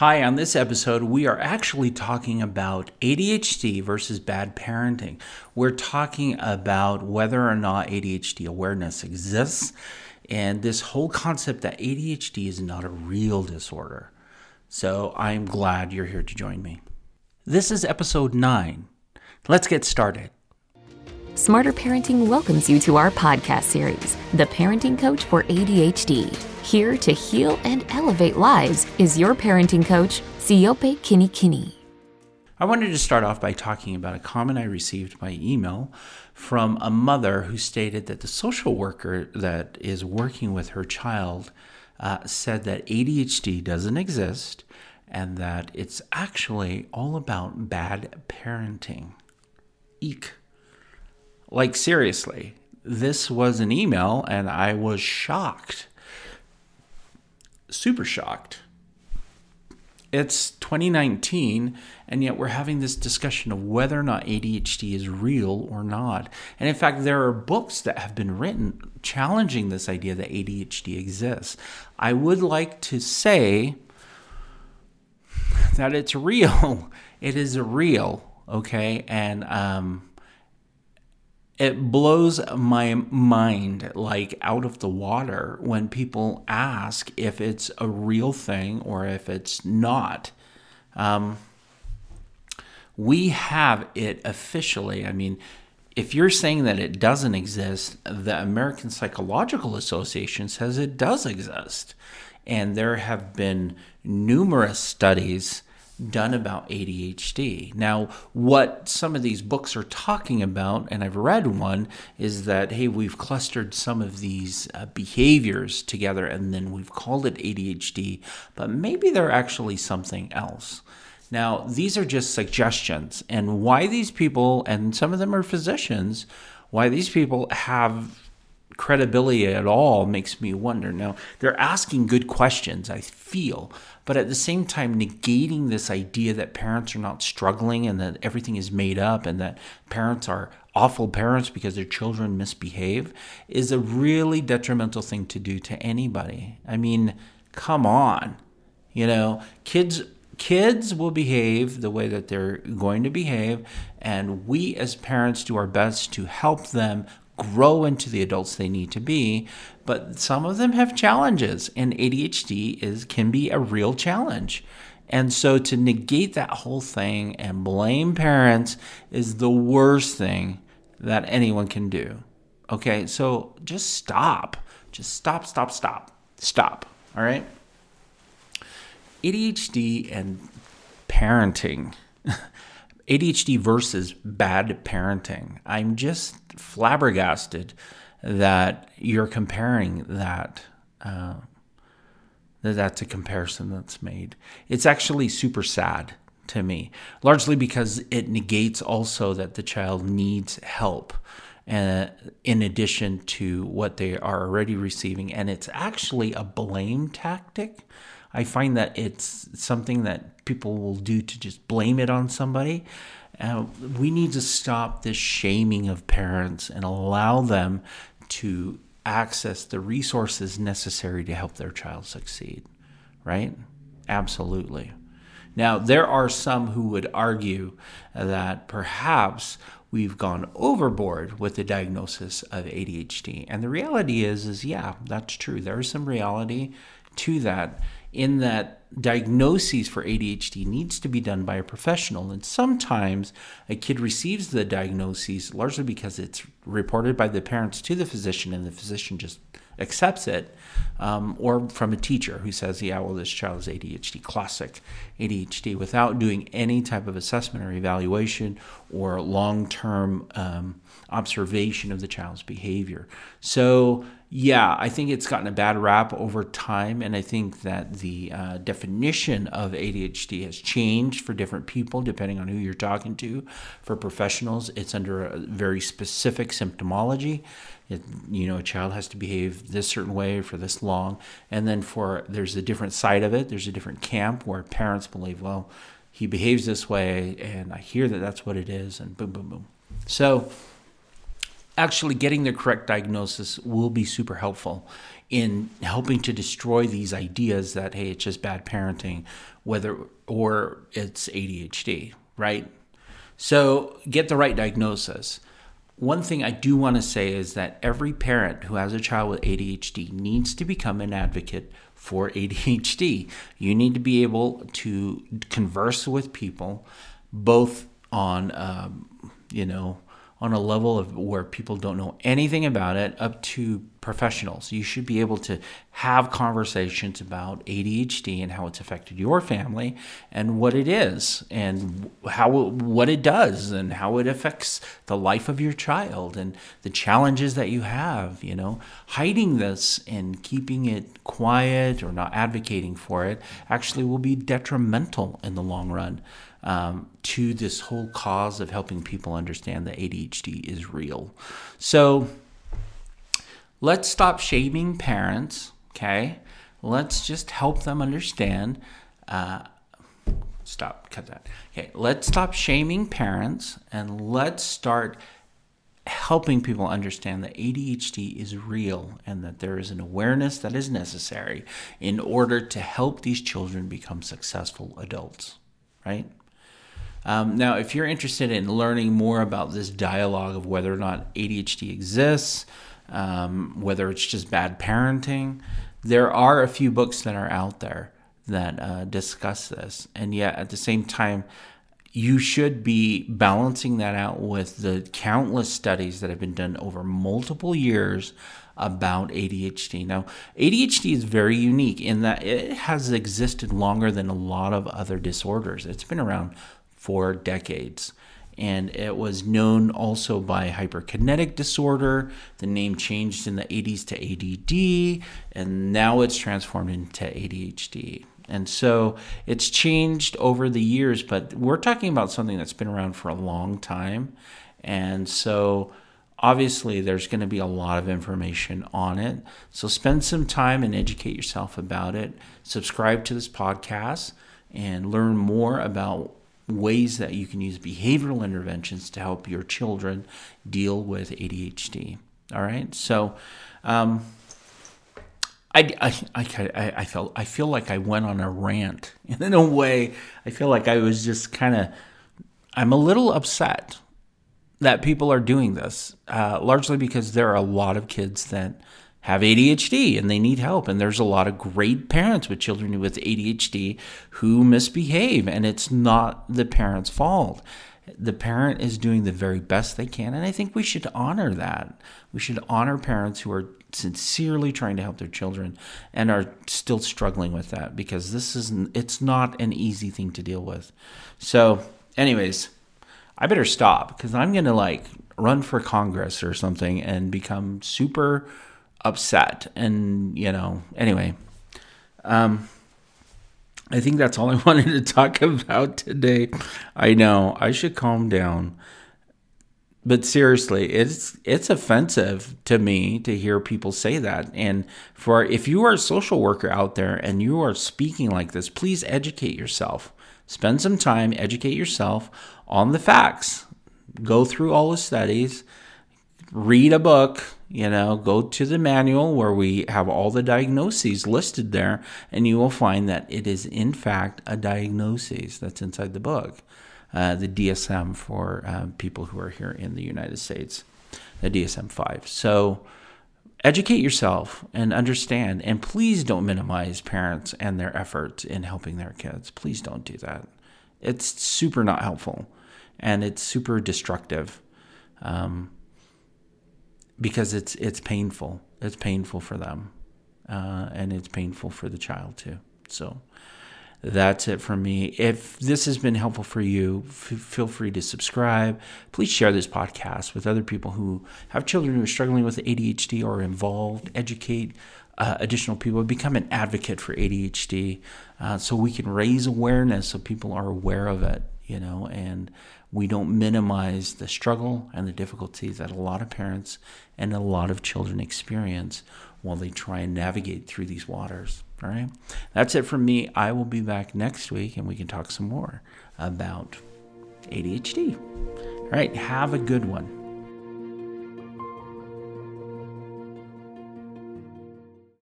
Hi, on this episode, we are actually talking about ADHD versus bad parenting. We're talking about whether or not ADHD awareness exists and this whole concept that ADHD is not a real disorder. So I'm glad you're here to join me. This is episode 9. Let's get started. Smarter Parenting welcomes you to our podcast series, The Parenting Coach for ADHD. Here to heal and elevate lives is your parenting coach, Siope Kinikini. I wanted to start off by talking about a comment I received by email from a mother who stated that the social worker that is working with her child uh, said that ADHD doesn't exist and that it's actually all about bad parenting. Eek. Like, seriously, this was an email and I was shocked super shocked. It's 2019, and yet we're having this discussion of whether or not ADHD is real or not. And in fact, there are books that have been written challenging this idea that ADHD exists. I would like to say that it's real. It is real, okay? And um, it blows my mind like out of the water when people ask if it's a real thing or if it's not. Um, we have it officially. I mean, if you're saying that it doesn't exist, the American Psychological Association says it does exist. And there have been numerous studies done about ADHD. Now, what some of these books are talking about, and I've read one, is that, hey, we've clustered some of these uh, behaviors together and then we've called it ADHD, but maybe they're actually something else. Now, these are just suggestions, and why these people, and some of them are physicians, why these people have credibility at all makes me wonder. Now, they're asking good questions, I feel, but at the same time, negating this idea that parents are not struggling and that everything is made up and that parents are awful parents because their children misbehave is a really detrimental thing to do to anybody. I mean, come on. You know, kids kids will behave the way that they're going to behave and we as parents do our best to help them grow into the adults they need to be but some of them have challenges and ADHD is can be a real challenge. And so to negate that whole thing and blame parents is the worst thing that anyone can do. Okay so just stop. Just stop stop stop. Stop all right? ADHD and parenting ADHD versus bad parenting. I'm just flabbergasted that you're comparing that. Uh, that that's a comparison that's made. It's actually super sad to me, largely because it negates also that the child needs help. Uh, in addition to what they are already receiving, and it's actually a blame tactic. I find that it's something that people will do to just blame it on somebody. Uh, we need to stop this shaming of parents and allow them to access the resources necessary to help their child succeed, right? Absolutely. Now, there are some who would argue that perhaps we've gone overboard with the diagnosis of ADHD. And the reality is is yeah, that's true. There is some reality to that in that diagnoses for ADHD needs to be done by a professional. And sometimes a kid receives the diagnosis largely because it's reported by the parents to the physician and the physician just accepts it, um, or from a teacher who says, yeah, well, this child is ADHD, classic ADHD, without doing any type of assessment or evaluation or long term um, observation of the child's behavior. So, yeah, I think it's gotten a bad rap over time, and I think that the uh, definition of ADHD has changed for different people depending on who you're talking to. For professionals, it's under a very specific symptomology. It, you know, a child has to behave this certain way for this long, and then for there's a different side of it. There's a different camp where parents believe, well, he behaves this way, and I hear that that's what it is, and boom, boom, boom. So actually getting the correct diagnosis will be super helpful in helping to destroy these ideas that hey it's just bad parenting whether or it's ADHD right so get the right diagnosis one thing I do want to say is that every parent who has a child with ADHD needs to become an advocate for ADHD. You need to be able to converse with people both on, um, you know, on a level of where people don't know anything about it up to professionals. You should be able to have conversations about ADHD and how it's affected your family and what it is and how what it does and how it affects the life of your child and the challenges that you have, you know. Hiding this and keeping it quiet or not advocating for it actually will be detrimental in the long run um, to this whole cause of helping people understand that ADHD is real. So let's stop shaming parents, okay? Let's just help them understand. Uh, stop, cut that. Okay, let's stop shaming parents and let's start helping people understand that ADHD is real and that there is an awareness that is necessary in order to help these children become successful adults, right? Um, now, if you're interested in learning more about this dialogue of whether or not ADHD exists, um, whether it's just bad parenting, there are a few books that are out there that uh, discuss this. And yet, at the same time, you should be balancing that out with the countless studies that have been done over multiple years about ADHD. Now, ADHD is very unique in that it has existed longer than a lot of other disorders. It's been around for decades. And it was known also by hyperkinetic disorder. The name changed in the 80s to ADD, and now it's transformed into ADHD. And so it's changed over the years, but we're talking about something that's been around for a long time. And so obviously there's going to be a lot of information on it. So spend some time and educate yourself about it. Subscribe to this podcast and learn more about ways that you can use behavioral interventions to help your children deal with ADHD. All right, so um, I, I, I, I, felt I feel like I went on a rant and in a way. I feel like I was just kind of I'm a little upset that people are doing this, uh, largely because there are a lot of kids that have ADHD and they need help. And there's a lot of great parents with children with ADHD who misbehave, and it's not the parent's fault. The parent is doing the very best they can, and I think we should honor that. We should honor parents who are sincerely trying to help their children and are still struggling with that because this is it's not an easy thing to deal with. So, anyways, I better stop because I'm going to like run for Congress or something and become super upset. And, you know, anyway, um, I think that's all I wanted to talk about today. I know I should calm down. But seriously, it's it's offensive to me to hear people say that. And for if you are a social worker out there and you are speaking like this, please educate yourself. Spend some time, educate yourself on the facts. Go through all the studies, read a book, you know, go to the manual where we have all the diagnoses listed there, and you will find that it is, in fact, a diagnosis that's inside the book, uh, the DSM for uh, people who are here in the United States, the DSM 5. So, educate yourself and understand, and please don't minimize parents and their efforts in helping their kids. Please don't do that. It's super not helpful and it's super destructive. Um, because it's it's painful. It's painful for them, uh, and it's painful for the child too. So that's it for me. If this has been helpful for you, f- feel free to subscribe. Please share this podcast with other people who have children who are struggling with ADHD or involved. Educate uh, additional people. Become an advocate for ADHD, uh, so we can raise awareness so people are aware of it. You know, and we don't minimize the struggle and the difficulties that a lot of parents and a lot of children experience while they try and navigate through these waters. All right. That's it from me. I will be back next week and we can talk some more about ADHD. All right. Have a good one.